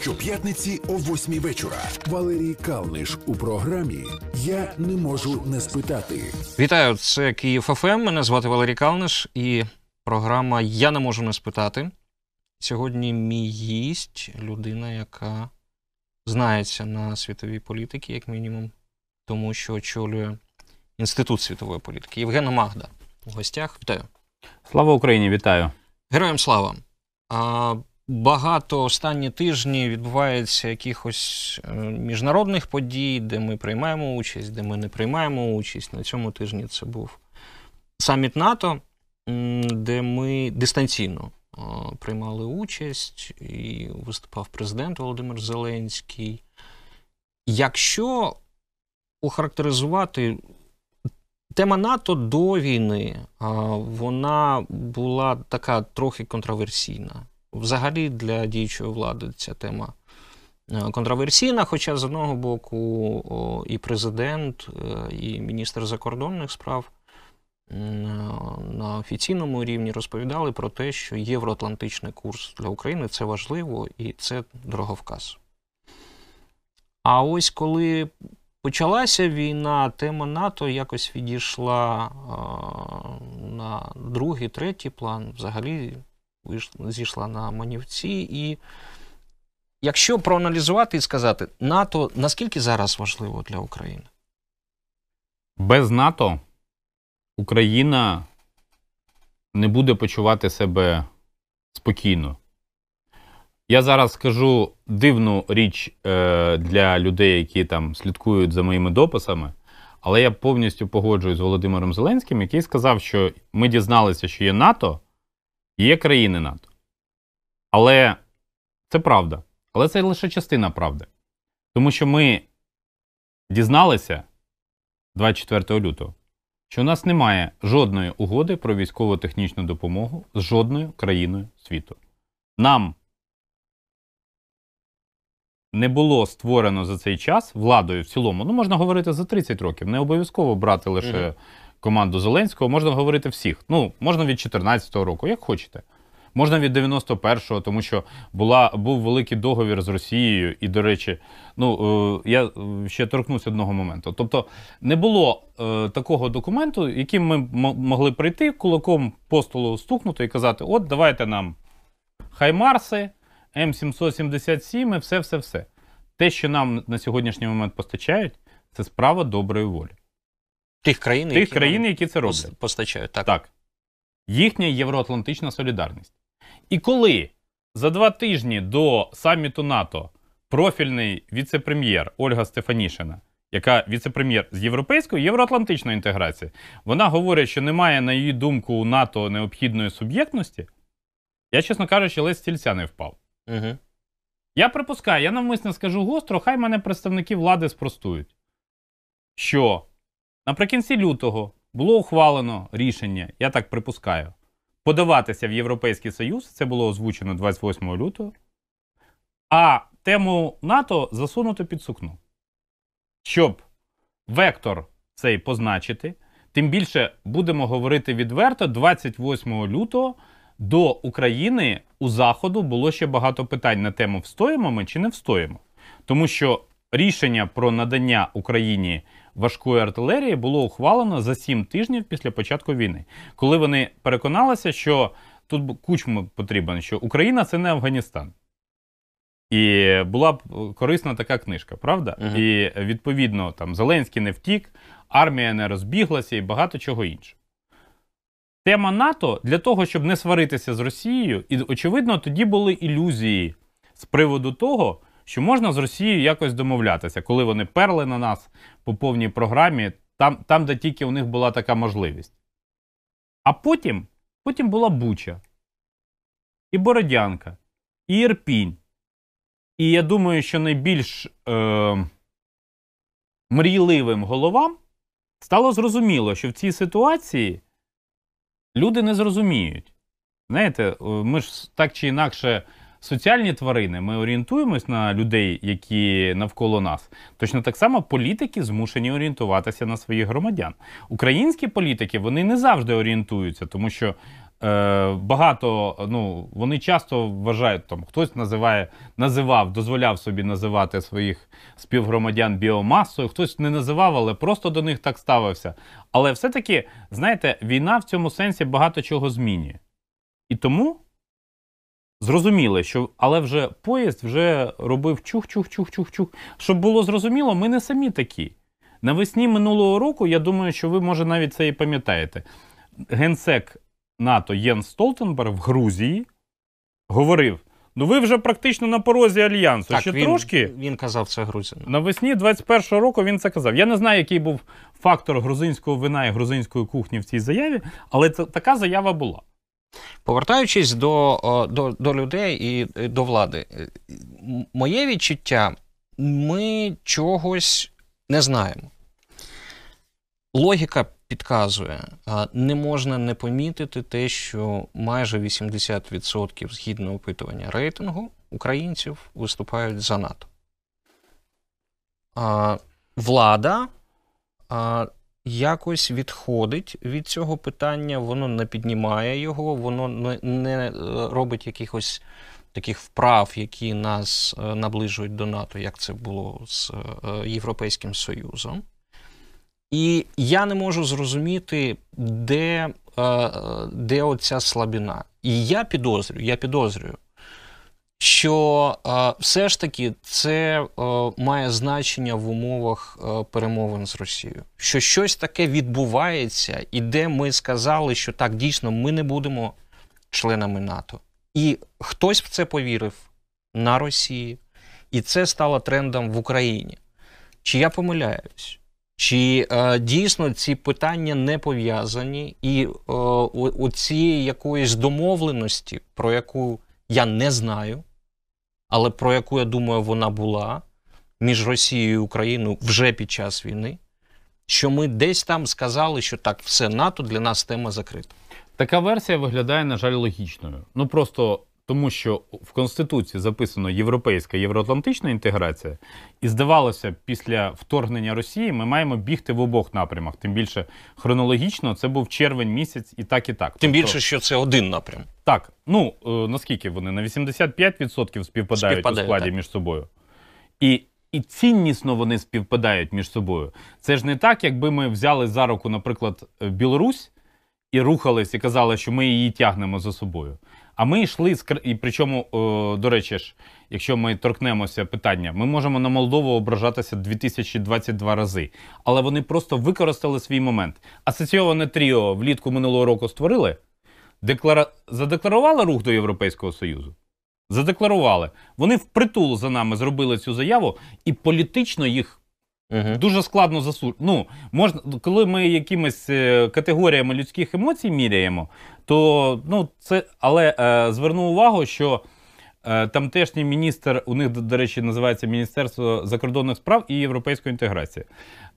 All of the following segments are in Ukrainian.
Щоп'ятниці о 8 вечора. Валерій Калниш у програмі Я не можу не спитати. Вітаю, це Київ ФМ. Мене звати Валерій Калниш і програма Я не можу не спитати. Сьогодні мій гість людина, яка знається на світовій політиці, як мінімум, тому що очолює Інститут світової політики. Євгена Магда у гостях. Вітаю. Слава Україні, вітаю. Героям слава. Багато останні тижні відбувається якихось е, міжнародних подій, де ми приймаємо участь, де ми не приймаємо участь. На цьому тижні це був саміт НАТО, де ми дистанційно е, приймали участь, і виступав президент Володимир Зеленський. Якщо охарактеризувати Тема НАТО до війни вона була така трохи контроверсійна. Взагалі для діючої влади ця тема е, контроверсійна. Хоча з одного боку і президент, е, і міністр закордонних справ на офіційному рівні розповідали про те, що євроатлантичний курс для України це важливо і це дороговказ. А ось коли почалася війна, тема НАТО якось відійшла на другий, третій план, взагалі зійшла на манівці. І якщо проаналізувати і сказати, НАТО наскільки зараз важливо для України? Без НАТО Україна не буде почувати себе спокійно. Я зараз скажу дивну річ е, для людей, які там слідкують за моїми дописами, але я повністю погоджуюсь з Володимиром Зеленським, який сказав, що ми дізналися, що є НАТО є країни НАТО. Але це правда. Але це лише частина правди. Тому що ми дізналися 24 лютого, що у нас немає жодної угоди про військово-технічну допомогу з жодною країною світу. Нам не було створено за цей час владою в цілому. Ну, можна говорити за 30 років. Не обов'язково брати лише команду Зеленського, можна говорити всіх. Ну, можна від 14-го року, як хочете. Можна від 91-го, тому що була, був великий договір з Росією, і, до речі, ну е, я ще торкнусь одного моменту. Тобто не було е, такого документу, яким ми могли прийти кулаком по столу стукнути і казати: от давайте нам Хаймарси, М777 і все-все-все. Те, що нам на сьогоднішній момент постачають, це справа доброї волі. Тих країн, Тих які, країн, які це роблять. Постачають, так. Так. Їхня євроатлантична солідарність. І коли за два тижні до саміту НАТО профільний віце-прем'єр Ольга Стефанішина, яка віце-прем'єр з європейської євроатлантичної інтеграції, вона говорить, що немає, на її думку, у НАТО необхідної суб'єктності, я, чесно кажучи, ледь стільця не впав. Угу. Я припускаю, я навмисно скажу гостро, хай мене представники влади спростують, що наприкінці лютого було ухвалено рішення, я так припускаю, подаватися в Європейський Союз, це було озвучено 28 лютого, а тему НАТО засунути під сукно. Щоб вектор цей позначити, тим більше будемо говорити відверто, 28 лютого до України у Заходу було ще багато питань на тему встоїмо ми чи не встоїмо. Тому що рішення про надання Україні важкої артилерії було ухвалено за сім тижнів після початку війни, коли вони переконалися, що тут кучму потрібен, що Україна це не Афганістан. І була б корисна така книжка, правда? -huh. І відповідно там Зеленський не втік, армія не розбіглася і багато чого іншого. Тема НАТО для того, щоб не сваритися з Росією, і очевидно, тоді були ілюзії з приводу того, що можна з Росією якось домовлятися, коли вони перли на нас по повній програмі, там, там де тільки у них була така можливість. А потім потім була Буча, і Бородянка, і Ірпінь. І я думаю, що найбільш е, мрійливим головам стало зрозуміло, що в цій ситуації люди не зрозуміють. Знаєте, ми ж так чи інакше соціальні тварини, ми орієнтуємось на людей, які навколо нас. Точно так само політики змушені орієнтуватися на своїх громадян. Українські політики вони не завжди орієнтуються, тому що Е, багато, ну, вони часто вважають, там, хтось називає, називав, дозволяв собі називати своїх співгромадян біомасою, хтось не називав, але просто до них так ставився. Але все-таки, знаєте, війна в цьому сенсі багато чого змінює. І тому зрозуміли, що але вже поїзд вже робив чух-чух-чух-чух-чух. Щоб було зрозуміло, ми не самі такі. Навесні минулого року, я думаю, що ви, може, навіть це і пам'ятаєте. Генсек НАТО Єн Столтенберг в Грузії говорив: ну ви вже практично на порозі альянсу. Так, Ще він, трошки. він казав це грузину. Навесні 21-го року він це казав. Я не знаю, який був фактор грузинського вина і грузинської кухні в цій заяві, але це така заява була. Повертаючись до, до, до людей і до влади, е, моє відчуття, ми чогось не знаємо. Логіка підказує, не можна не помітити те, що майже 80% згідно опитування рейтингу українців виступають за НАТО. Влада якось відходить від цього питання, воно не піднімає його, воно не, не е, робить якихось таких вправ, які нас е, наближують до НАТО, як це було з е, Європейським Союзом. І я не можу зрозуміти, де, де оця слабіна. І я підозрюю, я підозрюю, що е, все ж таки це е, має значення в умовах е, перемовин з Росією. Що щось таке відбувається, і де ми сказали, що так дійсно ми не будемо членами НАТО. І хтось в це повірив на Росії, і це стало трендом в Україні. Чи я помиляюсь? Чи е, дійсно ці питання не пов'язані, і е, у, у цієї якоїсь домовленості, про яку я не знаю, але про яку я думаю, вона була між Росією і Україною вже під час війни, що ми десь там сказали, що так, все НАТО для нас тема закрита. Така версія виглядає, на жаль, логічною. Ну просто тому, що в Конституції записано європейська євроатлантична інтеграція, і здавалося, після вторгнення Росії ми маємо бігти в обох напрямах. Тим більше хронологічно це був червень місяць, і так, і так. Тим Тобто- більше, що це один напрям. Так, ну е, наскільки вони? На 85% співпадають Співпадає, у складі так. між собою. І, і ціннісно вони співпадають між собою. Це ж не так, якби ми взяли за руку, наприклад, е, Білорусь і рухались і казали, що ми її тягнемо за собою. А ми йшли з і причому, о, до речі ж, якщо ми торкнемося питання, ми можемо на Молдову ображатися 2022 рази, але вони просто використали свій момент. Асоційоване тріо влітку минулого року створили, деклара... задекларували рух до Європейського Союзу. Задекларували. Вони впритул за нами зробили цю заяву, і політично їх Угу. дуже складно засуджувати. Ну, можна, коли ми якимись е, категоріями людських емоцій міряємо, то ну, це. Але е, зверну увагу, що е, тамтешній міністр, у них, до, речі, називається Міністерство закордонних справ і європейської інтеграції.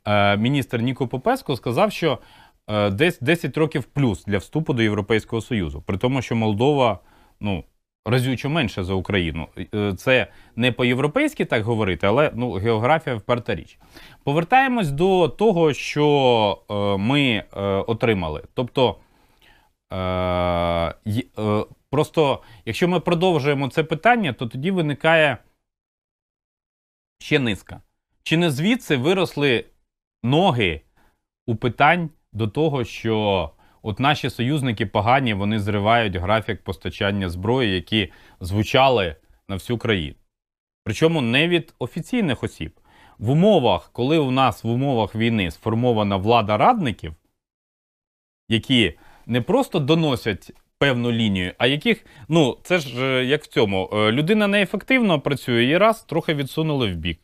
Е, міністр Ніко Попеско сказав, що е, десь 10 років плюс для вступу до Європейського Союзу. При тому, що Молдова, ну. Разюче менше за Україну. Е, Це не по-європейськи так говорити, але ну, географія вперта річ. Повертаємось до того, що е, ми е, отримали. Тобто, просто якщо ми продовжуємо це питання, то тоді виникає ще низка. Чи не звідси виросли ноги у питань до того, що от наші союзники погані, вони зривають графік постачання зброї, які звучали на всю країну. Причому не від офіційних осіб. В умовах, коли у нас в умовах війни сформована влада радників, які не просто доносять певну лінію, а яких, ну, це ж е, як в цьому, е, людина неефективно працює і раз трохи відсунули в бік.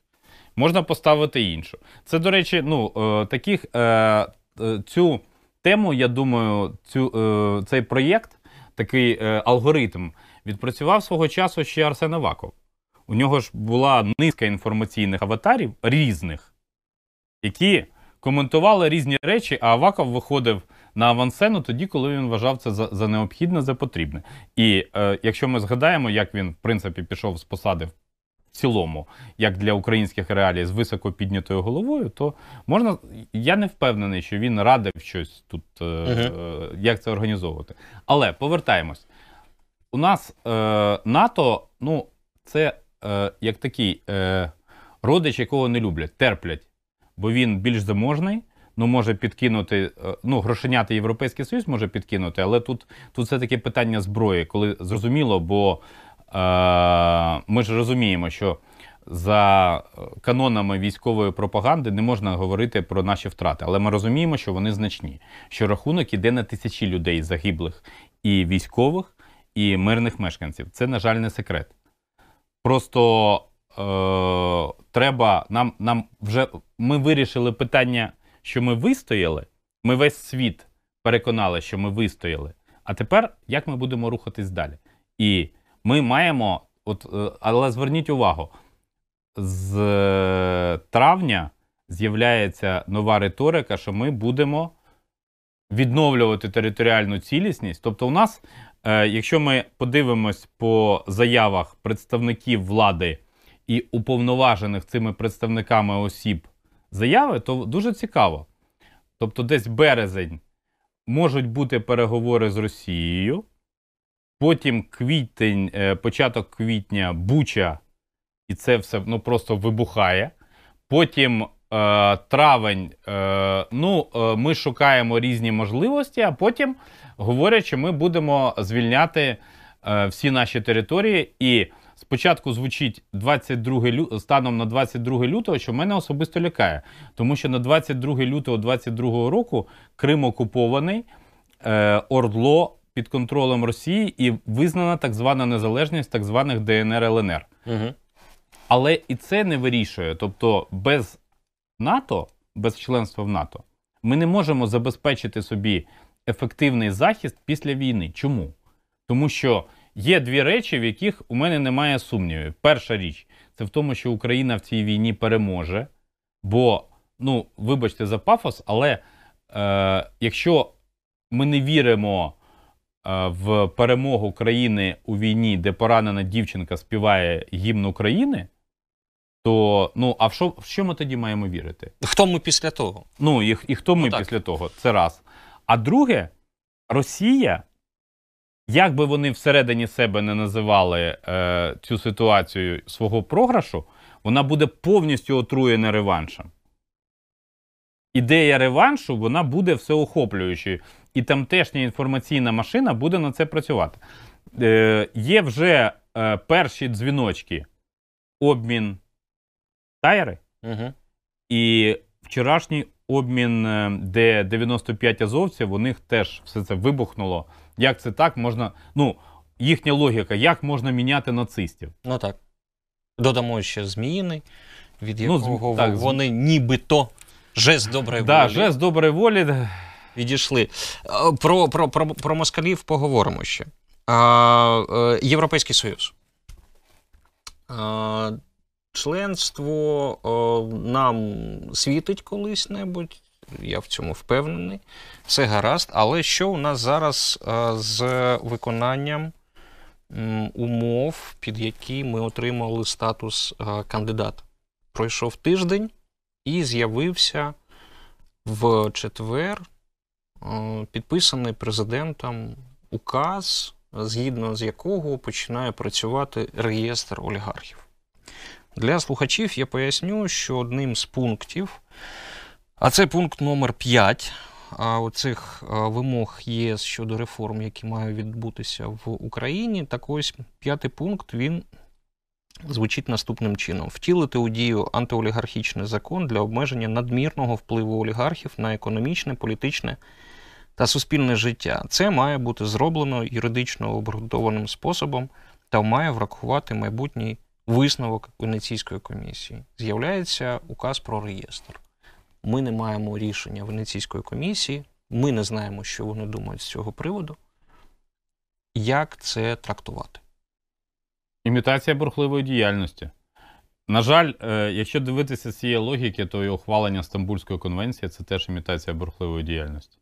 Можна поставити іншу. Це, до речі, ну, е, таких, цю тему, я думаю, цю, е, цей проєкт, такий е, алгоритм, відпрацював свого часу ще Арсен Аваков. У нього ж була низка інформаційних аватарів різних, які коментували різні речі, а Аваков виходив на авансцену тоді, коли він вважав це за, за необхідне, за потрібне. І е, якщо ми згадаємо, як він, в принципі, пішов з посади цілому, як для українських реалій, з високо піднятою головою, то можна. Я не впевнений, що він радив щось тут, е, е, як це організовувати. Але повертаємось. У нас е, НАТО, ну, це е, як такий е, родич, якого не люблять, терплять, бо він більш заможний. Ну, може підкинути, е, ну, грошеняти Європейський Союз може підкинути, але тут тут все таки питання зброї, коли зрозуміло, бо ми ж розуміємо, що за канонами військової пропаганди не можна говорити про наші втрати, але ми розуміємо, що вони значні. Що рахунок іде на тисячі людей загиблих і військових, і мирних мешканців. Це, на жаль, не секрет. Просто е, треба нам, нам вже ми вирішили питання, що ми вистояли. Ми весь світ переконали, що ми вистояли. А тепер як ми будемо рухатись далі? І ми маємо, от, е, але зверніть увагу, з е, травня з'являється нова риторика, що ми будемо відновлювати територіальну цілісність. Тобто, у нас, е, якщо ми подивимось по заявах представників влади і уповноважених цими представниками осіб заяви, то дуже цікаво. Тобто, десь березень можуть бути переговори з Росією. Потім квітень, е, початок квітня Буча, і це все ну, просто вибухає. Потім е, травень, е, ну, е, ми шукаємо різні можливості, а потім говорять, що ми будемо звільняти е, всі наші території. І спочатку звучить 22 лю... станом на 22 лютого, що мене особисто лякає. Тому що на 22 лютого 22 року Крим окупований, е, Ордло під контролем Росії і визнана так звана незалежність так званих ДНР ЛНР. Угу. Але і це не вирішує. Тобто, без НАТО, без членства в НАТО, ми не можемо забезпечити собі ефективний захист після війни. Чому? Тому що є дві речі, в яких у мене немає сумнівів. Перша річ це в тому, що Україна в цій війні переможе. Бо, ну, вибачте за пафос, але е, якщо ми не віримо в перемогу країни у війні, де поранена дівчинка співає гімн України, то ну, а в що, в що ми тоді маємо вірити? Хто ми після того? Ну, і, і хто ми Ну, після того? Це раз. А друге, Росія, як би вони всередині себе не називали е, цю ситуацію свого програшу, вона буде повністю отруєна реваншем. Ідея реваншу вона буде всеохоплюючою. І тамтешня інформаційна машина буде на це працювати. Е, є вже е, перші дзвіночки, обмін тайри. Угу. І вчорашній обмін, е, де 95 азовців, у них теж все це вибухнуло. Як це так можна? Ну, їхня логіка, як можна міняти нацистів? Ну так. Додамо ще Зміїний, від Ну, так, вони нібито жест доброї Да, волі жест доброї волі. Відійшли. Е, Про, про, про, про москалів поговоримо ще. А, е, Європейський Союз. А, членство е, нам світить колись-небудь, я в цьому впевнений. Все гаразд. Але що у нас зараз е, з виконанням умов, під які ми отримали статус е, кандидата? Пройшов тиждень і з'явився в четвер підписаний президентом указ, згідно з якого починає працювати реєстр олігархів. Для слухачів я поясню, що одним з пунктів, а це пункт номер 5 а оцих е, вимог ЄС щодо реформ, які мають відбутися в Україні. Так ось п'ятий пункт він звучить наступним чином: втілити у дію антиолігархічний закон для обмеження надмірного впливу олігархів на економічне, політичне та суспільне життя. Це має бути зроблено юридично обґрунтованим способом та має врахувати майбутній висновок Венеційської комісії. З'являється указ про реєстр. Ми не маємо рішення Венеційської комісії, ми не знаємо, що вони думають з цього приводу. Як це трактувати? Імітація бурхливої діяльності. На жаль, е, якщо дивитися з цієї логіки, то і ухвалення Стамбульської конвенції це теж імітація бурхливої діяльності.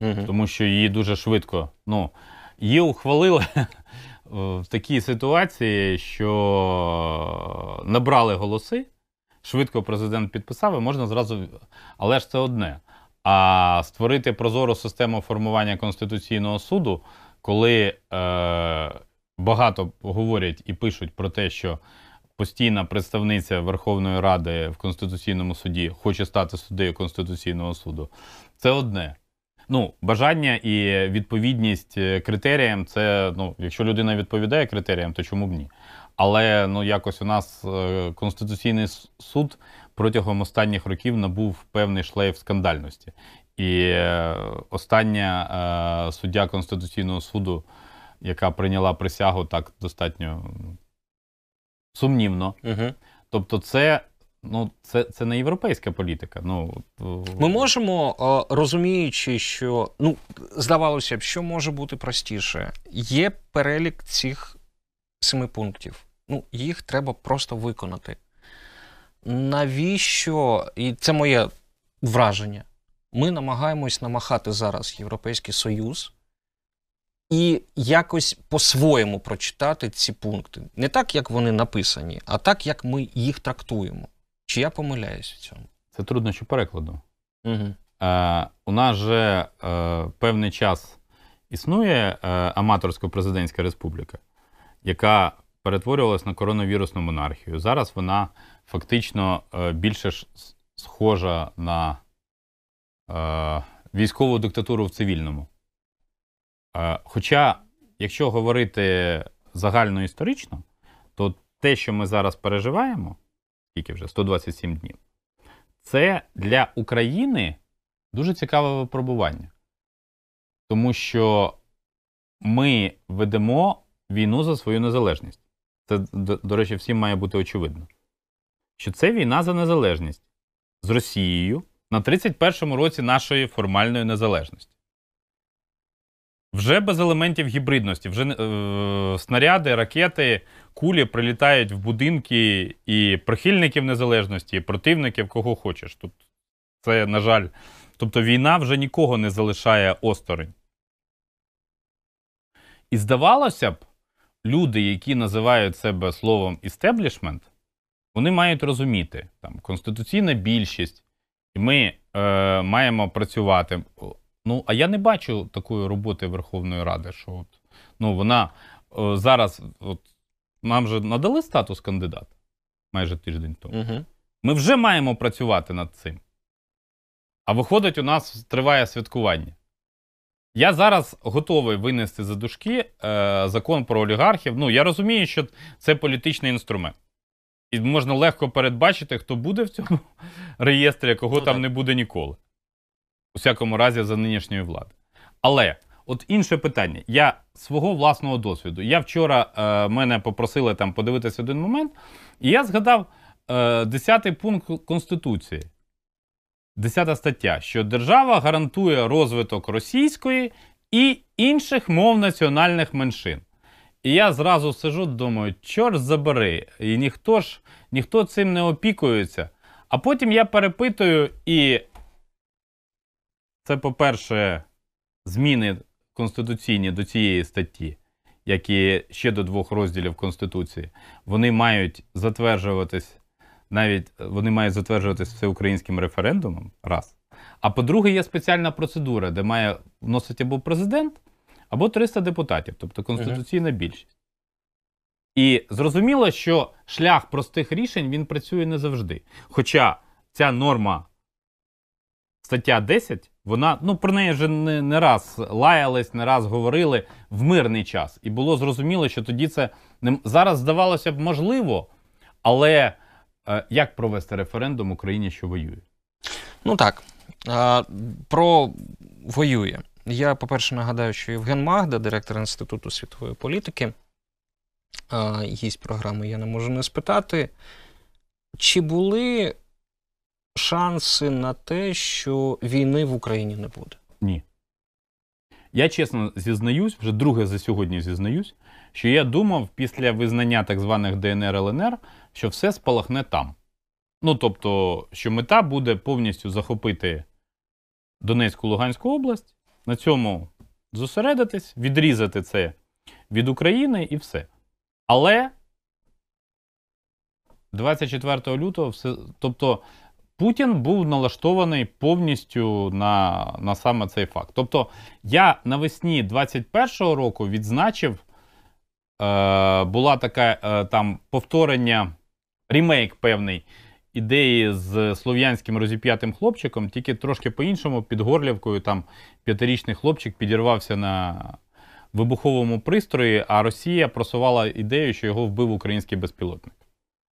Угу. тому що її дуже швидко. Ну, її ухвалили в такій ситуації, що набрали голоси, швидко президент підписав, і можна зразу. Але ж це одне. А створити прозору систему формування Конституційного суду, коли е, багато говорять і пишуть про те, що постійна представниця Верховної Ради в Конституційному суді хоче стати суддею Конституційного суду, це одне. Ну, бажання і відповідність е, критеріям, це ну, якщо людина відповідає критеріям, то чому б ні? Але ну якось у нас е, Конституційний суд протягом останніх років набув певний шлейф скандальності. І е, остання суддя Конституційного суду, яка прийняла присягу, так достатньо сумнівно. Угу. Тобто, це. Ну, це це не європейська політика. Ну ми можемо, розуміючи, що ну здавалося б, що може бути простіше. Є перелік цих семи пунктів. Ну, їх треба просто виконати. Навіщо, і це моє враження, ми намагаємось намахати зараз Європейський Союз і якось по-своєму прочитати ці пункти. Не так, як вони написані, а так, як ми їх трактуємо. Чи я помиляюсь в цьому? Це труднощі перекладу. Угу. Е, У нас же е, певний час існує е, аматорсько-президентська республіка, яка перетворювалась на коронавірусну монархію. Зараз вона фактично е, більше ж схожа на е, військову диктатуру в цивільному. Е, хоча, якщо говорити загальноісторично, то те, що ми зараз переживаємо, скільки вже 127 днів, це для України дуже цікаве випробування. Тому що ми ведемо війну за свою незалежність. Це, до, до речі, всім має бути очевидно. Що це війна за незалежність з Росією на 31-му році нашої формальної незалежності. Вже без елементів гібридності, вже е, снаряди, ракети, кулі прилітають в будинки і прихильників незалежності, і противників, кого хочеш. Тут це, на жаль, тобто війна вже нікого не залишає осторонь. І здавалося б, люди, які називають себе словом істеблішмент, вони мають розуміти, там конституційна більшість, і ми е, маємо працювати. Ну, а я не бачу такої роботи Верховної Ради, що от, ну, вона е, зараз от, нам же надали статус кандидата майже тиждень тому. Угу. Ми вже маємо працювати над цим. А виходить, у нас триває святкування. Я зараз готовий винести за дужки е, закон про олігархів. Ну, я розумію, що це політичний інструмент. І можна легко передбачити, хто буде в цьому реєстрі, а кого Ну, там так. не буде ніколи. У всякому разі, за нинішньої влади. Але от інше питання. Я свого власного досвіду. Я вчора е, мене попросили там подивитися один момент, і я згадав е, 10-й пункт Конституції. 10 стаття, що держава гарантує розвиток російської і інших мов національних меншин. І я зразу сижу, думаю, чорт забери, і ніхто ж ніхто цим не опікується. А потім я перепитую, і це, по-перше, зміни конституційні до цієї статті, як і ще до двох розділів Конституції, вони мають затверджуватись навіть вони мають затверджуватись всеукраїнським референдумом. Раз. А по-друге, є спеціальна процедура, де має вносити або президент, або 300 депутатів, тобто конституційна більшість. І зрозуміло, що шлях простих рішень він працює не завжди. Хоча ця норма, стаття 10, вона ну про неї вже не, не раз лаялись, не раз говорили в мирний час. І було зрозуміло, що тоді це не зараз здавалося б можливо, але е, як провести референдум Україні, що воює? Ну так. А, про воює. Я, по-перше, нагадаю, що Євген Магда, директор Інституту світової політики, а, гість програми Я не можу не спитати. Чи були шанси на те, що війни в Україні не буде? Ні. Я чесно зізнаюсь, вже друге за сьогодні зізнаюсь, що я думав після визнання так званих ДНР ЛНР, що все спалахне там. Ну тобто, що мета буде повністю захопити Донецьку Луганську область, на цьому зосередитись, відрізати це від України і все. Але 24 лютого, все, тобто Путін був налаштований повністю на, на саме цей факт. Тобто, я навесні 21-го року відзначив, е, була така е, там повторення, ремейк певний ідеї з слов'янським розіп'ятим хлопчиком, тільки трошки по-іншому, під Горлівкою, там п'ятирічний хлопчик підірвався на вибуховому пристрої, а Росія просувала ідею, що його вбив український безпілотник.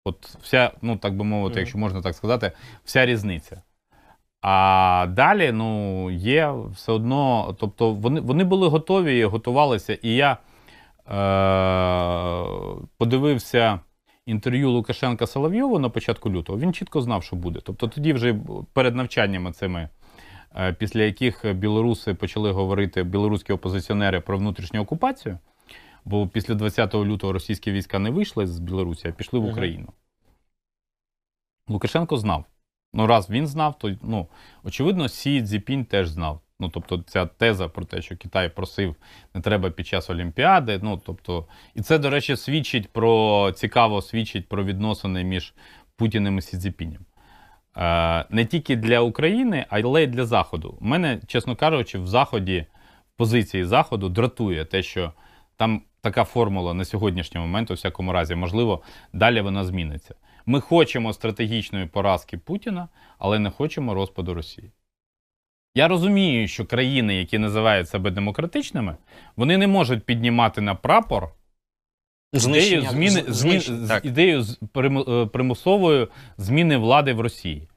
От вся, ну так би мовити, якщо можна так сказати, вся різниця. А далі, ну, є все одно, тобто вони, вони були готові, готувалися. І я е, подивився інтерв'ю Лукашенка Соловйову на початку лютого. Він чітко знав, що буде. Тобто тоді вже перед навчаннями цими, е, після яких білоруси почали говорити, білоруські опозиціонери про внутрішню окупацію. Бо після 20 лютого російські війська не вийшли з Білорусі, а пішли в. Україну. Лукашенко знав. Ну, раз він знав, то ну, очевидно, Сі Цзіпінь теж знав. Ну, тобто, ця теза про те, що Китай просив не треба під час Олімпіади. Ну, тобто, і це, до речі, свідчить про цікаво свідчить про відносини між Путіним і Сі Цзіпінем. Е, не тільки для України, але й для Заходу. У мене, чесно кажучи, в Заході, в позиції Заходу дратує те, що там така формула на сьогоднішній момент, у всякому разі, можливо, далі вона зміниться. Ми хочемо стратегічної поразки Путіна, але не хочемо розпаду Росії. Я розумію, що країни, які називають себе демократичними, вони не можуть піднімати на прапор ідею, зміни, змін, з- ідею е, примусової зміни влади в Росії.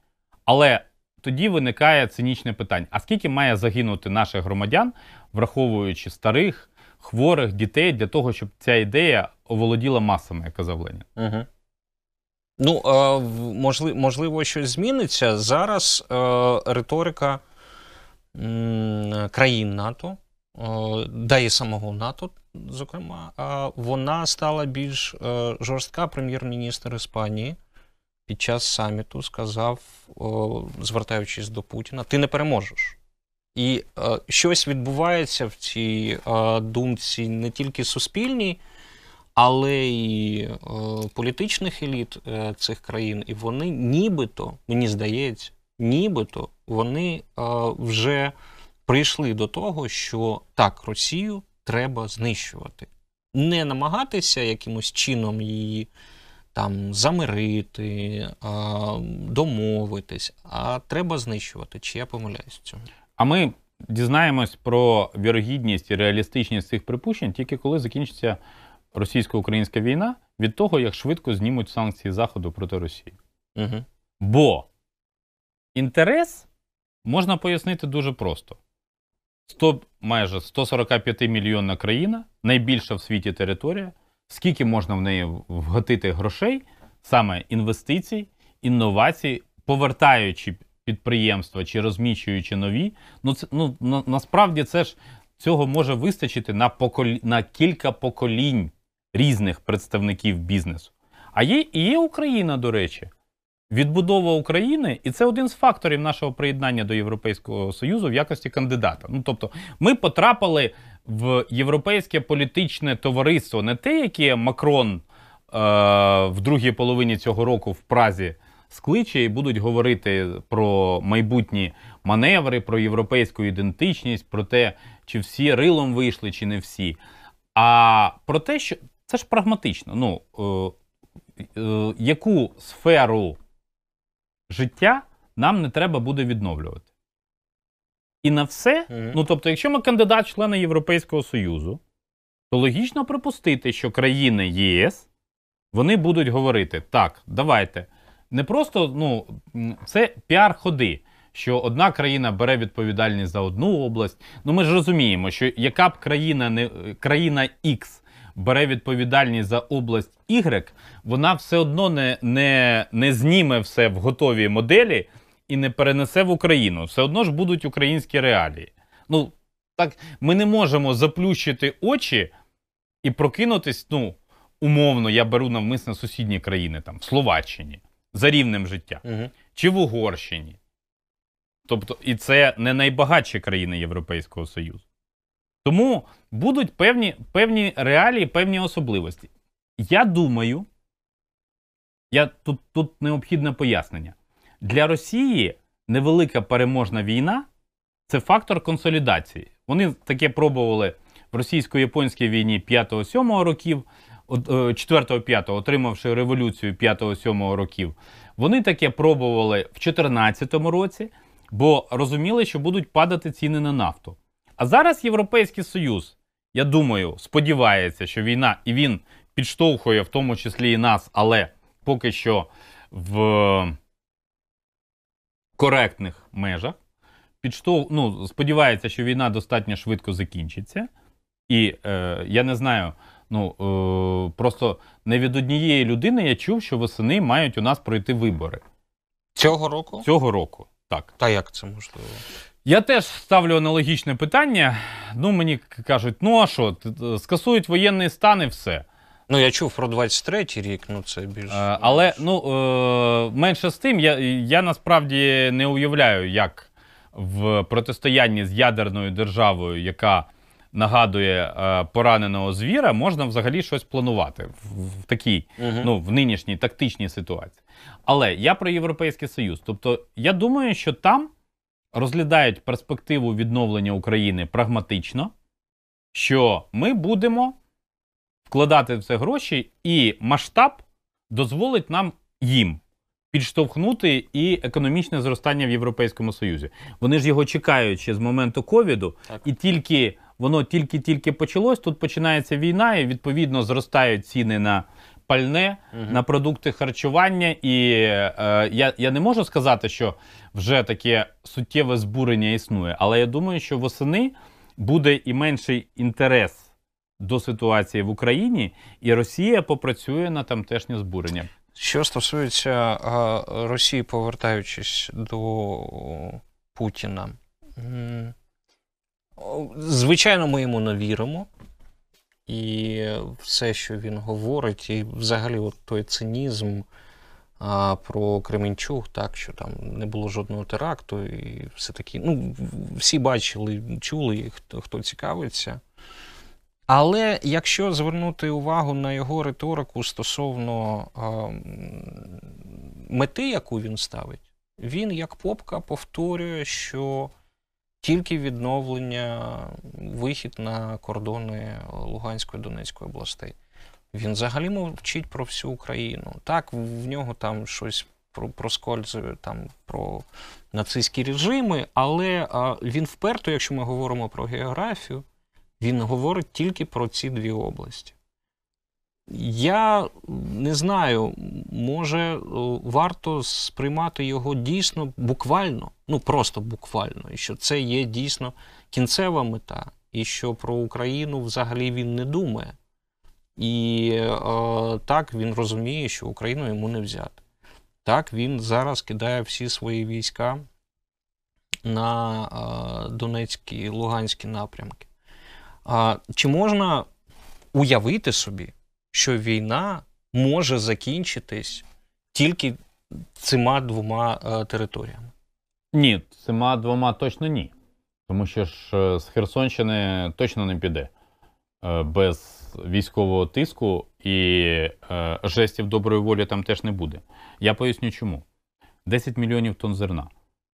Але тоді виникає цинічне питання: а скільки має загинути наших громадян, враховуючи старих, хворих дітей, для того, щоб ця ідея оволоділа масами, як казав Ленін? Угу. Ну, можливо, щось зміниться. Зараз е, риторика країн НАТО, е, да і самого НАТО, зокрема, вона стала більш е, жорстка. Прем'єр-міністр Іспанії під час саміту сказав, звертаючись до Путіна, ти не переможеш. І е, щось відбувається в цій е, думці не тільки суспільній, але і е, політичних еліт е, цих країн, і вони нібито, мені здається, нібито вони е, вже прийшли до того, що так, Росію треба знищувати. Не намагатися якимось чином її там замирити, а, домовитись, а треба знищувати. Чи я помиляюсь в цьому? А ми дізнаємось про вірогідність і реалістичність цих припущень тільки коли закінчиться російсько-українська війна від того, як швидко знімуть санкції Заходу проти Росії. Угу. Бо інтерес можна пояснити дуже просто: 100, майже 145 мільйонна країна, найбільша в світі територія. Скільки можна в неї вгатити грошей, саме інвестицій, інновацій, повертаючи підприємства чи розміщуючи нові. Ну, це, ну на, насправді це ж цього може вистачити на, поколі, на кілька поколінь різних представників бізнесу. А є, і є Україна, до речі. Відбудова України, і це один з факторів нашого приєднання до Європейського Союзу в якості кандидата. Ну тобто, ми потрапили в європейське політичне товариство, не те, яке Макрон е- в другій половині цього року в Празі скличе і будуть говорити про майбутні маневри, про європейську ідентичність, про те, чи всі рилом вийшли, чи не всі. А про те, що це ж прагматично. Ну, е- е- яку сферу життя нам не треба буде відновлювати. І на все, Мгм. ну тобто, якщо ми кандидат в члени Європейського Союзу, то логічно припустити, що країни ЄС вони будуть говорити: так, давайте. Не просто ну, це піар-ходи, що одна країна бере відповідальність за одну область. Ну ми ж розуміємо, що яка б країна не країна X бере відповідальність за область Y, вона все одно не, не, не зніме все в готовій моделі і не перенесе в Україну. Все одно ж будуть українські реалії. Ну, так, ми не можемо заплющити очі і прокинутись, ну, умовно, я беру навмисно сусідні країни, там, в Словаччині, за рівнем життя, Угу. чи в Угорщині. Тобто, і це не найбагатші країни Європейського Союзу. Тому будуть певні, певні реалії, певні особливості. Я думаю, я тут, тут необхідне пояснення. Для Росії невелика переможна війна це фактор консолідації. Вони таке пробували в російсько-японській війні 5-7 років, 4-5, отримавши революцію 5-7 років. Вони таке пробували в 2014 році, бо розуміли, що будуть падати ціни на нафту. А зараз Європейський Союз, я думаю, сподівається, що війна і він підштовхує в тому числі і нас, але поки що в коректних межах. Підштов... ну, Сподівається, що війна достатньо швидко закінчиться. І е, я не знаю, ну е, просто не від однієї людини я чув, що восени мають у нас пройти вибори. Цього року? Цього року, так. Та як це можливо? Я теж ставлю аналогічне питання. Ну, мені кажуть, ну а що, скасують воєнний стан і все. Ну, я чув про 23-й рік, ну це більш. Е, але ну, е, менше з тим, я, я насправді не уявляю, як в протистоянні з ядерною державою, яка нагадує е, пораненого звіра, можна взагалі щось планувати в, в такій, угу. ну, в нинішній тактичній ситуації. Але я про Європейський Союз. Тобто, я думаю, що там розглядають перспективу відновлення України прагматично, що ми будемо вкладати в це гроші, і масштаб дозволить нам їм підштовхнути і економічне зростання в Європейському Союзі. Вони ж його чекають ще з моменту ковіду, і тільки воно тільки-тільки почалось. Тут починається війна, і відповідно зростають ціни на пальне, угу. на продукти харчування. І е, я, я не можу сказати, що вже таке суттєве збурення існує, але я думаю, що восени буде і менший інтерес. До ситуації в Україні, і Росія попрацює на тамтешнє збурення. Що стосується Росії, повертаючись до Путіна, звичайно, ми йому не віримо. І все, що він говорить, і взагалі от той цинізм а, про Кременчуг, так, що там не було жодного теракту, і все таки, ну, всі бачили, чули, хто, хто цікавиться. Але якщо звернути увагу на його риторику стосовно а, мети, яку він ставить, він як попка повторює, що тільки відновлення, вихід на кордони Луганської Донецької областей. Він взагалі мовчить про всю Україну. Так, в нього там щось проскользує там про нацистські режими, але а, він вперто, якщо ми говоримо про географію. Він говорить тільки про ці дві області. Я не знаю, може е, варто сприймати його дійсно буквально, ну просто буквально, і що це є дійсно кінцева мета, і що про Україну взагалі він не думає. І е, так він розуміє, що Україну йому не взяти. Так, він зараз кидає всі свої війська на е, Донецькі і Луганські напрямки. А чи можна уявити собі, що війна може закінчитись тільки цими двома е, територіями? Ні, цими двома точно ні. Тому що ж е, з Херсонщини точно не піде е, без військового тиску і жестів доброї волі там теж не буде. Я поясню чому: 10 мільйонів тонн зерна.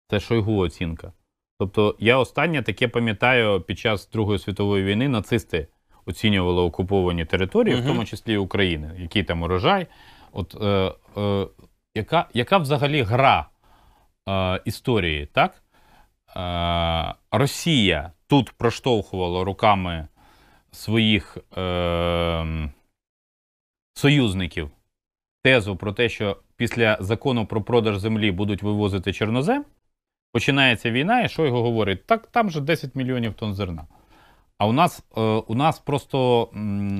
Це Шойгу оцінка. Тобто я останнє таке пам'ятаю під час Другої світової війни нацисти оцінювали окуповані території, угу. в тому числі України, який там урожай. От е, е, яка яка взагалі гра е, історії, так? Е, Росія тут проштовхувала руками своїх е, союзників тезу про те, що після закону про продаж землі будуть вивозити чорнозем. Починається війна, і що його говорить? Так там же 10 мільйонів тонн зерна. А у нас е, у нас просто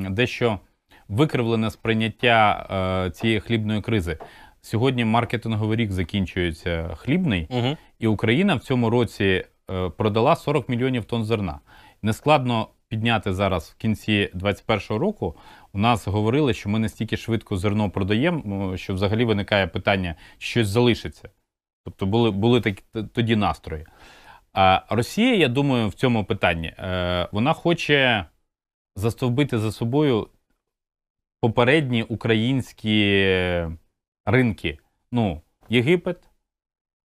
дещо викривлене сприйняття е, цієї хлібної кризи. Сьогодні маркетинговий рік закінчується хлібний, угу. і Україна в цьому році е, продала 40 мільйонів тонн зерна. Нескладно підняти зараз в кінці 2021 року. У нас говорили, що ми настільки швидко зерно продаємо, що взагалі виникає питання, щось залишиться. Тобто були були такі тоді настрої. А Росія, я думаю, в цьому питанні е, вона хоче застовбити за собою попередні українські ринки. Ну, Єгипет,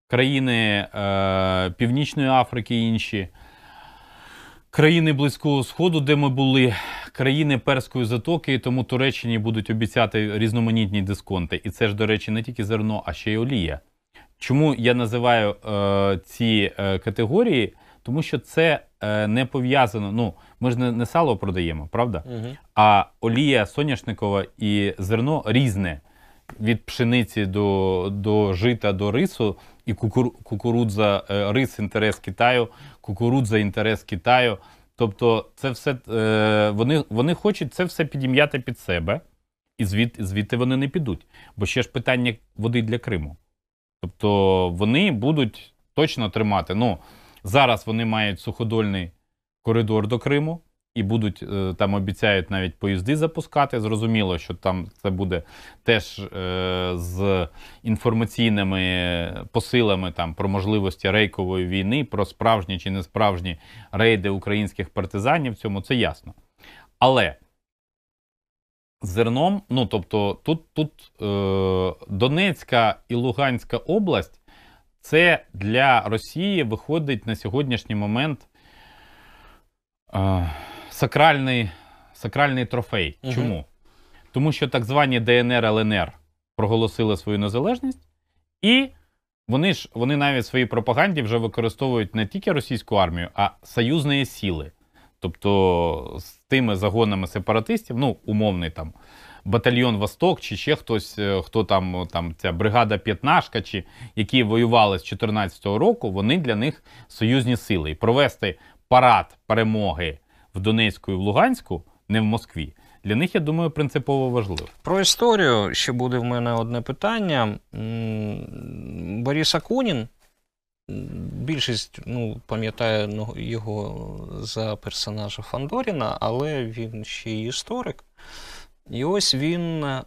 країни е, Північної Африки і інші, країни Близького Сходу, де ми були, країни Перської затоки, тому Туреччині будуть обіцяти різноманітні дисконти. І це ж, до речі, не тільки зерно, а ще й олія. Чому я називаю е, ці е, категорії? Тому що це е, не пов'язано. Ну, ми ж не, не сало продаємо, правда? Угу. А олія соняшникова і зерно різне від пшениці до до жита до рису, і кукур, кукурудза, е, рис інтерес Китаю, кукурудза інтерес Китаю. Тобто, це все е, вони вони хочуть це все підім'яти під себе, і звід, звідти вони не підуть. Бо ще ж питання води для Криму. Тобто вони будуть точно тримати. Ну, зараз вони мають суходольний коридор до Криму і будуть е, там обіцяють навіть поїзди запускати. Зрозуміло, що там це буде теж е, з інформаційними посилами там про можливості рейкової війни, про справжні чи не справжні рейди українських партизанів. В Цьому це ясно. Але зерном, ну тобто, тут тут е, Донецька і Луганська область, це для Росії виходить на сьогоднішній момент. Е, сакральний сакральний трофей. Угу. Чому? Тому що так звані ДНР ЛНР проголосили свою незалежність, і вони ж вони навіть в своїй пропаганді вже використовують не тільки російську армію, а союзні сили. Тобто з тими загонами сепаратистів, ну, умовний там батальйон Восток, чи ще хтось, е, хто там, там ця бригада П'ятнашка, чи які воювали з 2014 року, вони для них союзні сили. І провести парад перемоги в Донецьку і в Луганську, не в Москві. Для них, я думаю, принципово важливо. Про історію ще буде в мене одне питання. Борис Акунін. Більшість ну, пам'ятає ну, його за персонажа Фандоріна, але він ще й історик. І ось він е,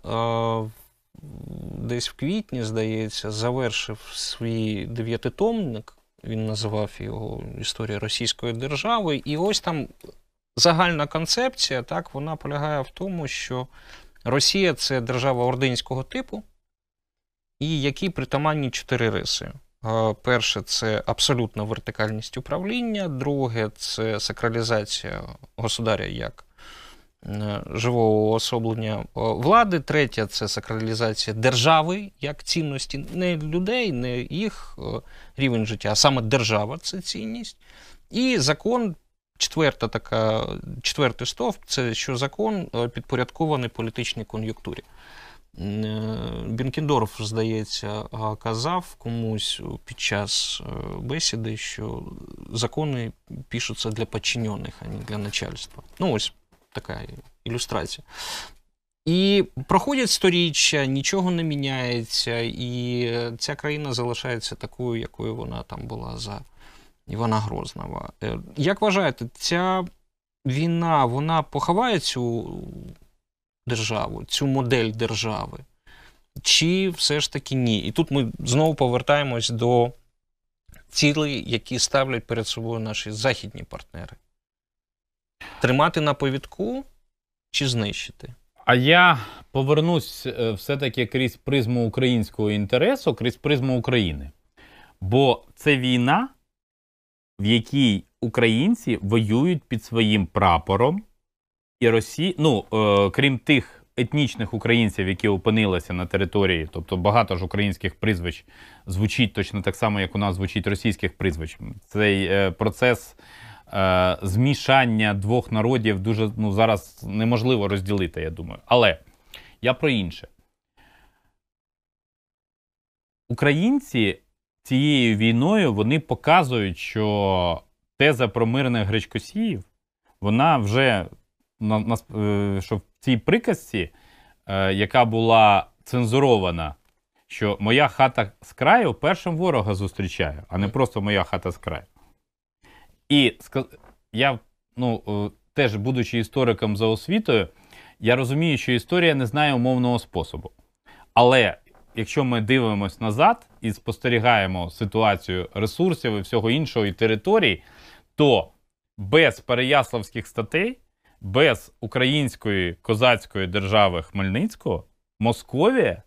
десь в квітні, здається, завершив свій дев'ятитомник. Він називав його Історія Російської держави. І ось там загальна концепція, так, вона полягає в тому, що Росія це держава ординського типу, і які притаманні чотири риси. Перше, це абсолютна вертикальність управління, друге це сакралізація государя як е, живого особлення влади, третє це сакралізація держави як цінності, не людей, не їх е, рівень життя, а саме держава це цінність. І закон Четверта така, четвертий стовп це що закон е, підпорядкований політичній кон'юнктурі. Е, Бенкендорф, здається, казав комусь під час е, бесіди, що закони пишуться для підчинених, а не для начальства. Ну, ось така ілюстрація. І проходять сторіччя, нічого не міняється, і ця країна залишається такою, якою вона там була за Івана Грозного. Е, як вважаєте, ця війна вона поховає цю державу, цю модель держави? Чи все ж таки ні? І тут ми знову повертаємось до цілей, які ставлять перед собою наші західні партнери. Тримати на повідку чи знищити? А я повернусь е, все-таки крізь призму українського інтересу, крізь призму України. Бо це війна, в якій українці воюють під своїм прапором, і Росія, ну е, крім тих етнічних українців, які опинилися на території, тобто багато ж українських прізвищ звучить точно так само, як у нас звучить російських прізвищ. Цей е, процес е, змішання двох народів дуже ну, зараз неможливо розділити, я думаю. Але я про інше. Українці цією війною вони показують, що теза про мирних гречкосіїв, вона вже е, що в цій приказці, е, яка була цензурована, що моя хата з краю першим ворога зустрічає, а не просто моя хата з краю. І я, ну, е, теж, будучи істориком за освітою, я розумію, що історія не знає умовного способу. Але якщо ми дивимося назад і спостерігаємо ситуацію ресурсів і всього іншого і територій, то без переяславських статей, без української козацької держави Хмельницького, Московія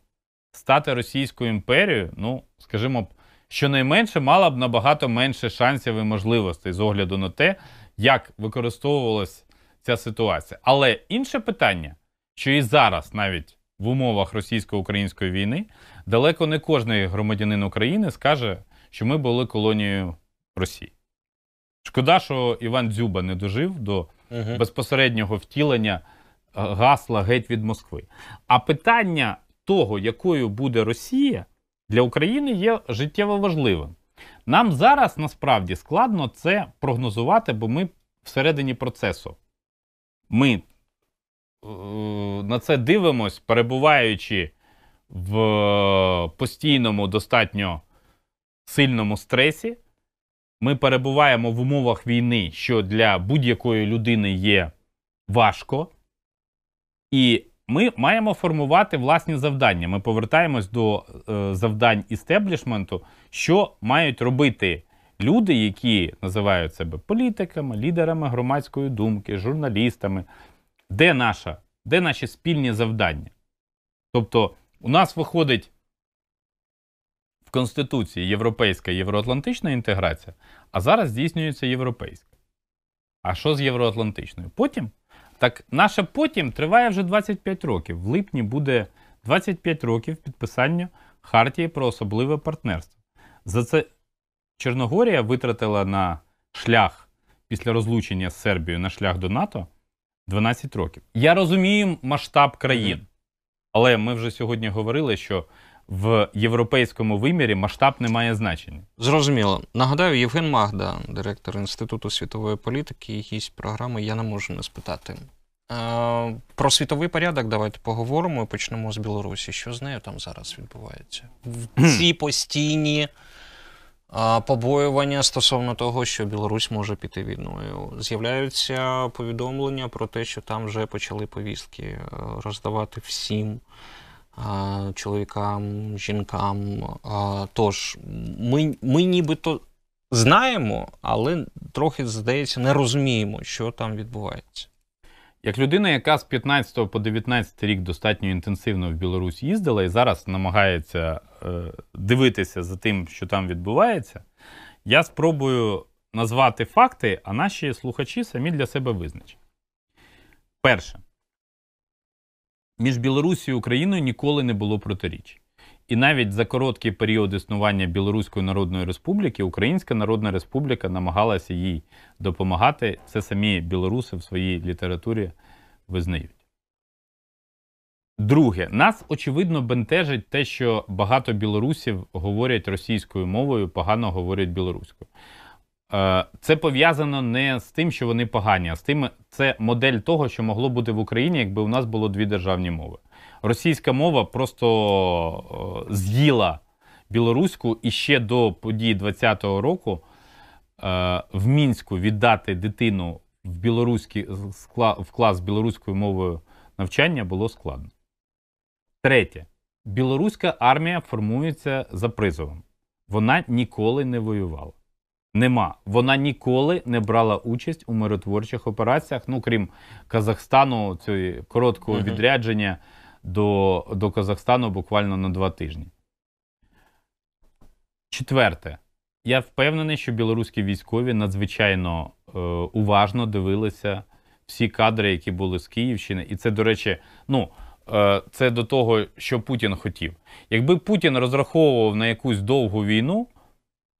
стати Російською імперією, ну, скажімо, щонайменше мала б набагато менше шансів і можливостей з огляду на те, як використовувалася ця ситуація. Але інше питання, що і зараз, навіть в умовах російсько-української війни, далеко не кожний громадянин України скаже, що ми були колонією Росії. Шкода, що Іван Дзюба не дожив до Угу. безпосереднього втілення е, гасла геть від Москви. А питання того, якою буде Росія для України, є життєво важливим. Нам зараз насправді складно це прогнозувати, бо ми всередині процесу. Ми е, на це дивимось, перебуваючи в постійному достатньо сильному стресі. Ми перебуваємо в умовах війни, що для будь-якої людини є важко. І ми маємо формувати власні завдання. Ми повертаємось до е, завдань істеблішменту, що мають робити люди, які називають себе політиками, лідерами громадської думки, журналістами. Де, наша, де наші спільні завдання? Тобто, у нас виходить Конституції європейська євроатлантична інтеграція, а зараз здійснюється європейська. А що з євроатлантичною? Потім так наше потім триває вже 25 років. В липні буде 25 років підписання Хартії про особливе партнерство. За це Чорногорія витратила на шлях після розлучення з Сербією на шлях до НАТО 12 років. Я розумію масштаб країн, але ми вже сьогодні говорили, що в європейському вимірі масштаб не має значення. Зрозуміло. Нагадаю, Євген Магда, директор Інституту світової політики і гість програми Я не можу не спитати. Е, Про світовий порядок давайте поговоримо і почнемо з Білорусі. Що з нею там зараз відбувається? В ці постійні побоювання стосовно того, що Білорусь може піти війною. З'являються повідомлення про те, що там вже почали повістки е, роздавати всім чоловікам, жінкам. Тож, ми, ми нібито знаємо, але трохи, здається, не розуміємо, що там відбувається. Як людина, яка з 15 по 19 рік достатньо інтенсивно в Білорусь їздила і зараз намагається е, дивитися за тим, що там відбувається, я спробую назвати факти, а наші слухачі самі для себе визначать. Перше, між Білорусі і Україною ніколи не було протиріч. І навіть за короткий період існування Білоруської Народної Республіки Українська Народна Республіка намагалася їй допомагати. Це самі білоруси в своїй літературі визнають. Друге, нас очевидно бентежить те, що багато білорусів говорять російською мовою, погано говорять білоруською. Е, Це пов'язано не з тим, що вони погані, а з тим, це модель того, що могло бути в Україні, якби у нас було дві державні мови. Російська мова просто е, з'їла білоруську і ще до подій 20-го року е, в Мінську віддати дитину в білоруський в клас білоруською мовою навчання було складно. Третє. Білоруська армія формується за призовом. Вона ніколи не воювала. Нема. Вона ніколи не брала участь у миротворчих операціях, ну крім Казахстану, цієї короткого Мгм. відрядження до, до Казахстану буквально на два тижні. Четверте. Я впевнений, що білоруські військові надзвичайно е, уважно дивилися всі кадри, які були з Київщини. І це, до речі, ну, е, це до того, що Путін хотів. Якби Путін розраховував на якусь довгу війну,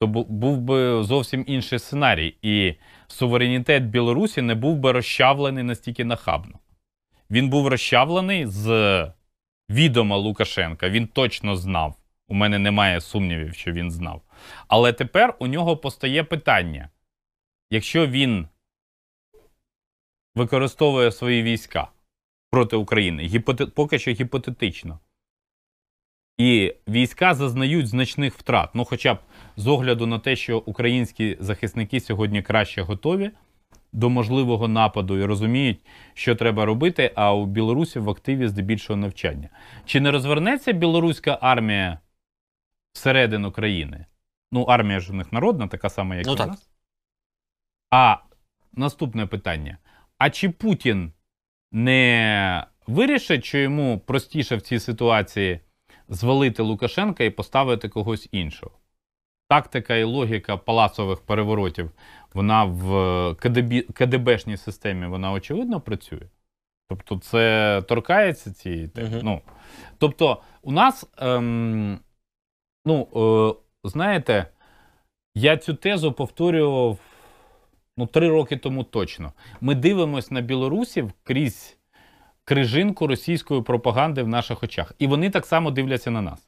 то був би зовсім інший сценарій, і суверенітет Білорусі не був би розчавлений настільки нахабно. Він був розчавлений з відома Лукашенка. Він точно знав. У мене немає сумнівів, що він знав. Але тепер у нього постає питання: якщо він використовує свої війська проти України, гіпоте- поки що гіпотетично, і війська зазнають значних втрат, ну хоча б з огляду на те, що українські захисники сьогодні краще готові до можливого нападу і розуміють, що треба робити, а у Білорусі в активі здебільшого навчання. Чи не розвернеться білоруська армія всередину країни? Ну, армія ж у них народна, така сама, як Ну і у нас. А наступне питання: а чи Путін не вирішить, що йому простіше в цій ситуації звалити Лукашенка і поставити когось іншого. Тактика і логіка палацових переворотів, вона в КДБ, КДБшній системі вона очевидно працює. Тобто, це торкається цієї теми. Ну, тобто, у нас, ем, ну, е, знаєте, я цю тезу повторював ну, три роки тому точно. Ми дивимося на білорусів крізь крижинку російської пропаганди в наших очах. І вони так само дивляться на нас.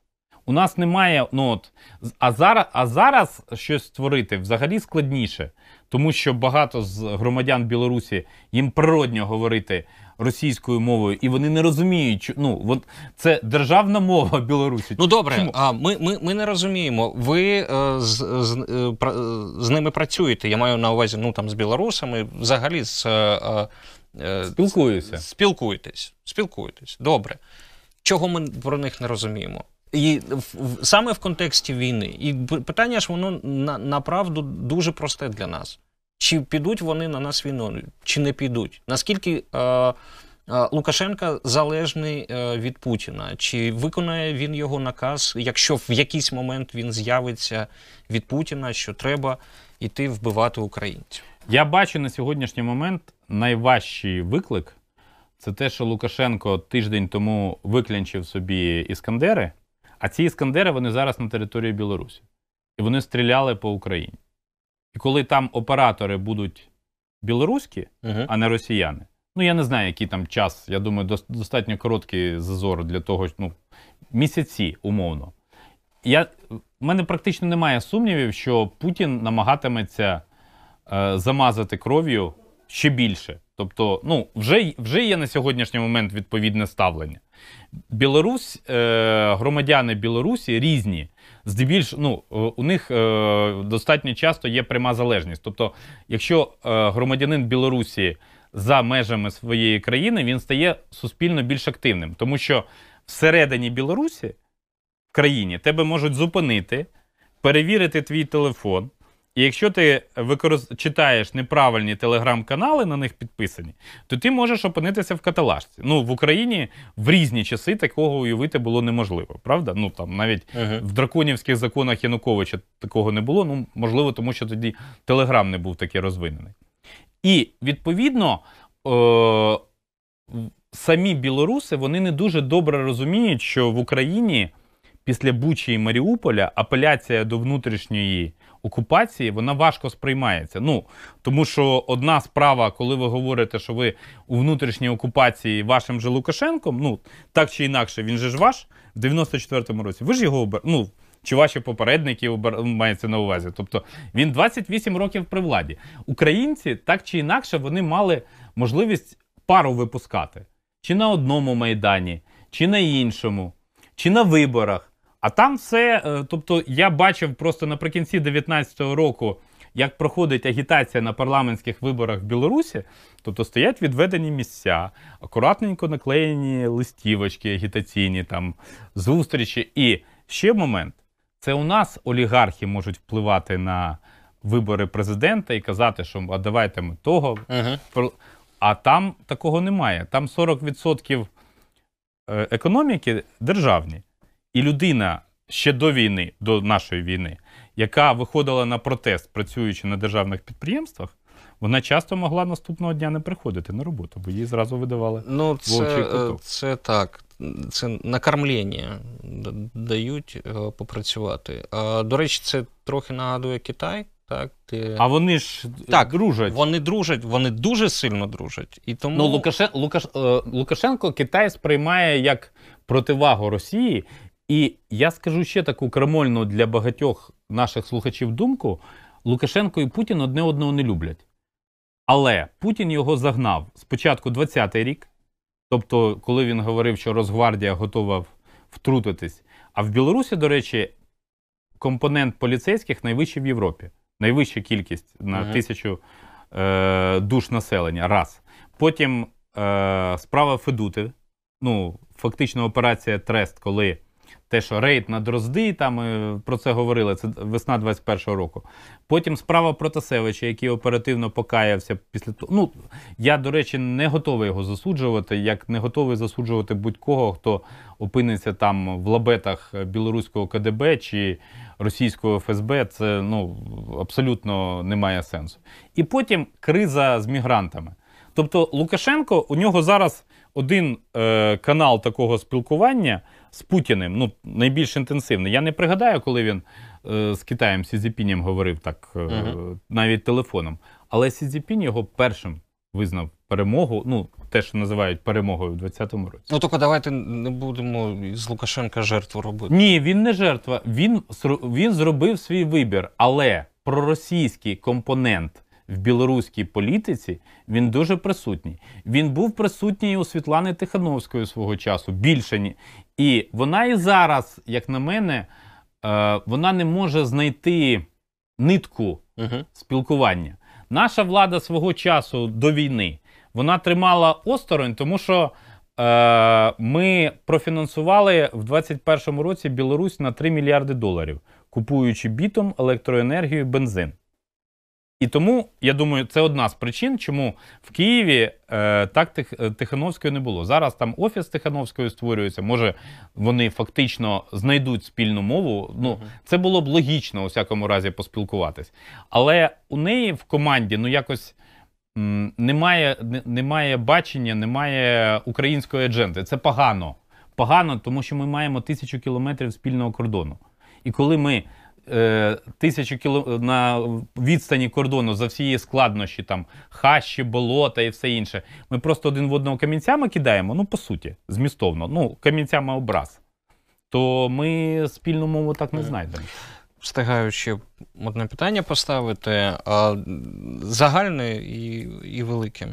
У нас немає, ну от, а зараз, а зараз щось створити взагалі складніше, тому що багато з громадян Білорусі їм природньо говорити російською мовою, і вони не розуміють, ну, от, це державна мова Білорусі. Ну добре, Чому? а ми, ми, ми не розуміємо. Ви е, з, з, е, з ними працюєте. Я маю на увазі, ну там з білорусами, взагалі з е, е, Спілкуюся. спілкуєтесь. Спілкуєтесь. Добре. Чого ми про них не розуміємо? І в, в- саме в контексті війни. І питання ж воно на, направду дуже просте для нас. Чи підуть вони на нас війною, чи не підуть? Наскільки е, е, Лукашенка залежний е, від Путіна? Чи виконає він його наказ, якщо в якийсь момент він з'явиться від Путіна, що треба йти вбивати українців? Я бачу на сьогоднішній момент найважчий виклик це те, що Лукашенко тиждень тому виклянчив собі іскандери, а ці іскандери вони зараз на території Білорусі. І вони стріляли по Україні. І коли там оператори будуть білоруські, Угу. а не росіяни. Ну, я не знаю, який там час. Я думаю, достатньо короткий зазор для того, ну, місяці, умовно. Я, в мене практично немає сумнівів, що Путін намагатиметься е, замазати кров'ю ще більше. Тобто, ну, вже, вже є на сьогоднішній момент відповідне ставлення. Білорусь, е, громадяни Білорусі різні. Здебільш, ну, е, у них е, достатньо часто є пряма залежність. Тобто, якщо е, громадянин Білорусі за межами своєї країни, він стає суспільно більш активним, тому що всередині Білорусі, в країні, тебе можуть зупинити, перевірити твій телефон. І якщо ти використ... читаєш неправильні телеграм-канали, на них підписані, то ти можеш опинитися в каталажці. Ну, в Україні в різні часи такого уявити було неможливо, правда? Ну там навіть Угу. в драконівських законах Януковича такого не було. Ну, можливо, тому що тоді Телеграм не був такий розвинений. І відповідно е- самі білоруси вони не дуже добре розуміють, що в Україні після Бучі і Маріуполя апеляція до внутрішньої окупації вона важко сприймається. Ну тому що одна справа, коли ви говорите, що ви у внутрішній окупації вашим же Лукашенком, ну так чи інакше, він же ж ваш в 94-му році. Ви ж його обер... ну, чи ваші попередники обер... мається на увазі. Тобто він 28 років при владі. Українці так чи інакше вони мали можливість пару випускати чи на одному майдані, чи на іншому, чи на виборах. А там все, е, тобто я бачив просто наприкінці 19-го року, як проходить агітація на парламентських виборах в Білорусі, тобто стоять відведені місця, акуратненько наклеєні листівочки агітаційні, там зустрічі. І ще момент: це у нас олігархи можуть впливати на вибори президента і казати, що а давайте ми того. Угу. А там такого немає. Там 40% е, економіки державні. І людина ще до війни, до нашої війни, яка виходила на протест, працюючи на державних підприємствах, вона часто могла наступного дня не приходити на роботу, бо їй зразу видавали. Ну, це, е, куток. це так. Це накормлення д- дають е, попрацювати. А, до речі, це трохи нагадує Китай. Так, де... А вони ж Так, дружать. Вони дружать, вони дуже сильно дружать. І тому... Ну, Лукашен... Лукаш... е, Лукашенко Китай сприймає як противагу Росії. І я скажу ще таку крамольну для багатьох наших слухачів думку: Лукашенко і Путін одне одного не люблять. Але Путін його загнав спочатку 20-й рік, тобто, коли він говорив, що Росгвардія готова втрутитись. А в Білорусі, до речі, компонент поліцейських найвищий в Європі. Найвища кількість на Мгм. тисячу е, душ населення. Раз. Потім е, справа Федути. Ну, фактично операція Трест, коли те, що рейд на Дрозди, там е, про це говорили, це весна 21-го року. Потім справа Протасевича, який оперативно покаявся після того. Ну, я, до речі, не готовий його засуджувати, як не готовий засуджувати будь-кого, хто опиниться там в лабетах білоруського КДБ чи російського ФСБ. Це ну, абсолютно не має сенсу. І потім криза з мігрантами. Тобто Лукашенко, у нього зараз один е, канал такого спілкування з Путіним, ну, найбільш інтенсивний. Я не пригадаю, коли він е, з Китаєм Сі Цзіпінем говорив так е, Мгм. навіть телефоном. Але Сі Цзіпінь його першим визнав перемогу, ну, те, що називають перемогою в 20-му році. Ну тільки давайте не будемо з Лукашенка жертву робити. Ні, він не жертва. Він, він зробив свій вибір, але проросійський компонент в білоруській політиці він дуже присутній. Він був присутній у Світлани Тихановської свого часу, більше ні. І вона і зараз, як на мене, е, вона не може знайти нитку Угу. спілкування. Наша влада свого часу до війни вона тримала осторонь, тому що е, ми профінансували в 2021 році Білорусь на 3 мільярди доларів, купуючи бітом, електроенергію, бензин. І тому, я думаю, це одна з причин, чому в Києві е, так Тих, е, Тихановської не було. Зараз там офіс Тихановської створюється. Може, вони фактично знайдуть спільну мову. Ну, це було б логічно, у всякому разі, поспілкуватись. Але у неї в команді ну якось м, немає, немає бачення, немає української адженди. Це погано. Погано, тому що ми маємо тисячу кілометрів спільного кордону. І коли ми е, тисячу кіло на відстані кордону за всі складнощі, там хащі, болота і все інше, ми просто один в одного камінцями кидаємо, ну по суті, змістовно, ну камінцями образ. То ми спільну мову так не знайдемо. Встигаю ще одне питання поставити. А, загальне і, і велике.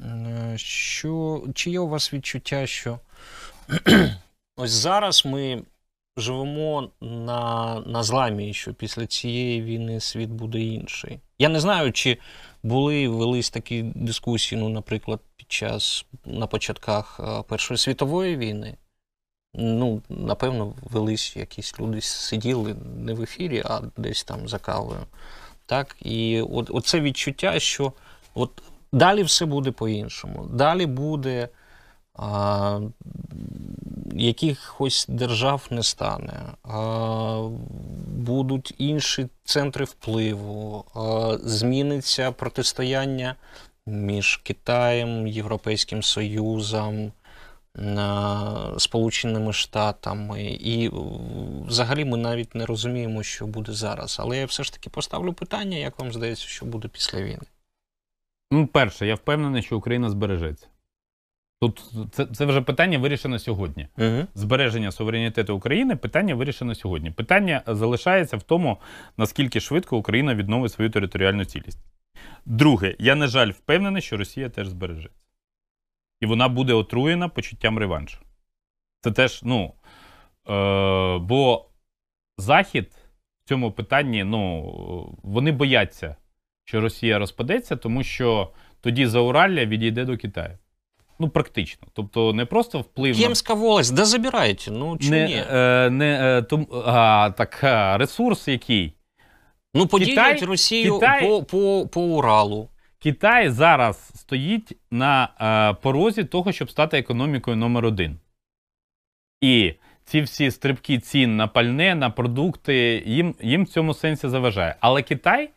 Е, Що, чи є у вас відчуття, що ось зараз ми живемо на, на зламі, що після цієї війни світ буде інший? Я не знаю, чи були велись такі дискусії, ну, наприклад, під час на початках е, Першої світової війни. Ну, напевно, велись якісь люди сиділи не в ефірі, а десь там за кавою. Так? І от, оце відчуття, що от далі все буде по-іншому. Далі буде а, якихось держав не стане, а, будуть інші центри впливу, а, зміниться протистояння між Китаєм, Європейським Союзом, Сполученими Штатами, і взагалі ми навіть не розуміємо, що буде зараз. Але я все ж таки поставлю питання, як вам здається, що буде після війни? Ну, перше, я впевнений, що Україна збережеться. Тут це, це вже питання вирішено сьогодні. Угу. Збереження суверенітету України питання вирішено сьогодні. Питання залишається в тому, наскільки швидко Україна відновить свою територіальну цілість. Друге, я, на жаль, впевнений, що Росія теж збережеться. І вона буде отруєна почуттям реваншу. Це теж, ну. Е, бо Захід в цьому питанні, ну, вони бояться, що Росія розпадеться, тому що тоді Зауралля відійде до Китаю. Ну, практично. Тобто, не просто вплив на волость, да забирайте, ну чи не, ні? е, не, е, том, а, так, а, ресурс який? ну поділять Китай- Росію Китай- по, по, по Уралу. Китай зараз стоїть на е, порозі того, щоб стати економікою номер один. І ці всі стрибки цін на пальне, на продукти, їм, їм в цьому сенсі заважає. Але Китай,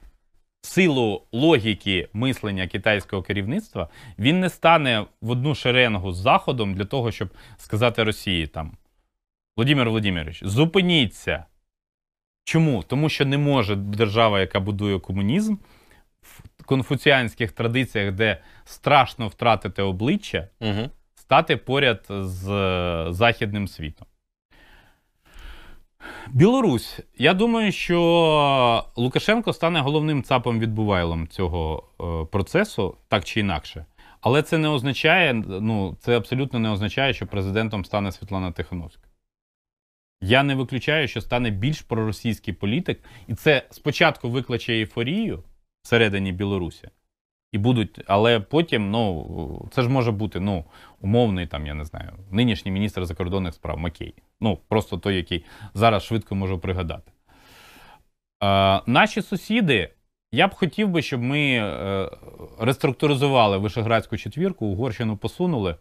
силу логіки мислення китайського керівництва, він не стане в одну шеренгу з Заходом для того, щоб сказати Росії там: Володимир Володимирович, зупиніться. Чому? Тому що не може держава, яка будує комунізм, в конфуціанських традиціях, де страшно втратити обличчя, Угу. стати поряд з е, західним світом. Білорусь. Я думаю, що Лукашенко стане головним цапом відбувайлом цього е, процесу, так чи інакше. Але це не означає, ну, це абсолютно не означає, що президентом стане Світлана Тихановська. Я не виключаю, що стане більш проросійський політик, і це спочатку викличе ейфорію всередині Білорусі, І будуть, але потім, ну, це ж може бути ну, умовний, там, я не знаю, нинішній міністр закордонних справ Макей. Ну, просто той, який зараз швидко можу пригадати. Е, наші сусіди, я б хотів би, щоб ми е, реструктуризували Вишеградську четвірку, Угорщину посунули,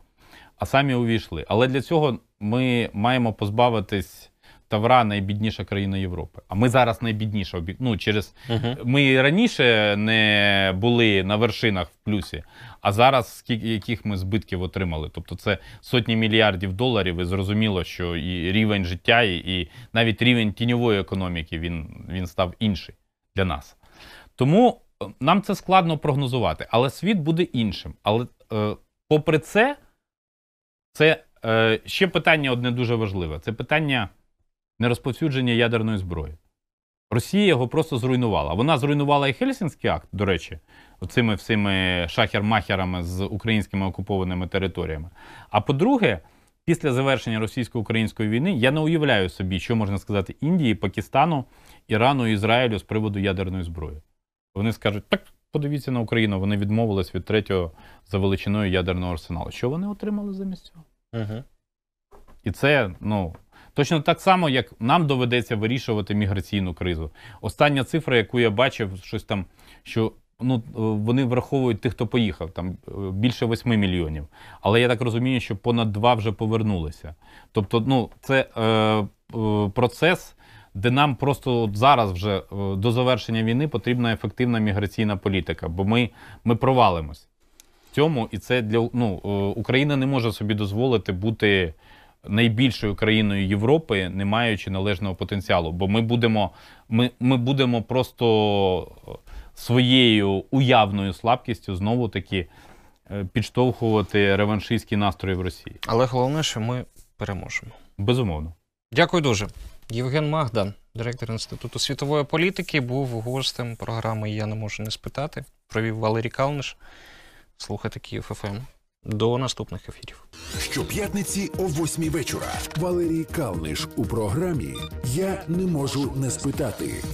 а самі увійшли. Але для цього ми маємо позбавитись Тавра найбідніша країна Європи. А ми зараз найбідніша. Ну, через Угу. ми раніше не були на вершинах в плюсі, а зараз скільки яких ми збитків отримали. Тобто це сотні мільярдів доларів, і зрозуміло, що і рівень життя, і, і навіть рівень тіньової економіки він, він став інший для нас. Тому е, нам це складно прогнозувати, але світ буде іншим. Але е, попри це, це е, ще питання одне дуже важливе: це питання нерозповсюдження ядерної зброї. Росія його просто зруйнувала. Вона зруйнувала і Хельсінський акт, до речі, оцими всіми шахер-махерами з українськими окупованими територіями. А по-друге, після завершення російсько-української війни я не уявляю собі, що можна сказати Індії, Пакистану, Ірану і Ізраїлю з приводу ядерної зброї. Вони скажуть, так, подивіться на Україну, вони відмовились від третього за величиною ядерного арсеналу. Що вони отримали замість цього? Угу. І це ну точно так само, як нам доведеться вирішувати міграційну кризу. Остання цифра, яку я бачив, щось там, що ну е, вони враховують тих, хто поїхав, там е, більше 8 мільйонів. Але я так розумію, що понад 2 вже повернулися. Тобто, ну це е, е, процес. Де нам просто зараз вже до завершення війни потрібна ефективна міграційна політика, бо ми, ми провалимось в цьому, і це для ну, Україна не може собі дозволити бути найбільшою країною Європи, не маючи належного потенціалу. Бо ми будемо, ми, ми будемо просто своєю уявною слабкістю знову таки е, підштовхувати реваншистські настрої в Росії. Але головне, що ми переможемо. Безумовно. Дякую дуже. Євген Магда, директор Інституту світової політики, був гостем програми Я не можу не спитати. Провів Валерій Калниш. Слухайте Київ ФМ. До наступних ефірів. Щоп'ятниці о 8 вечора. Валерій Калниш у програмі Я не можу не спитати.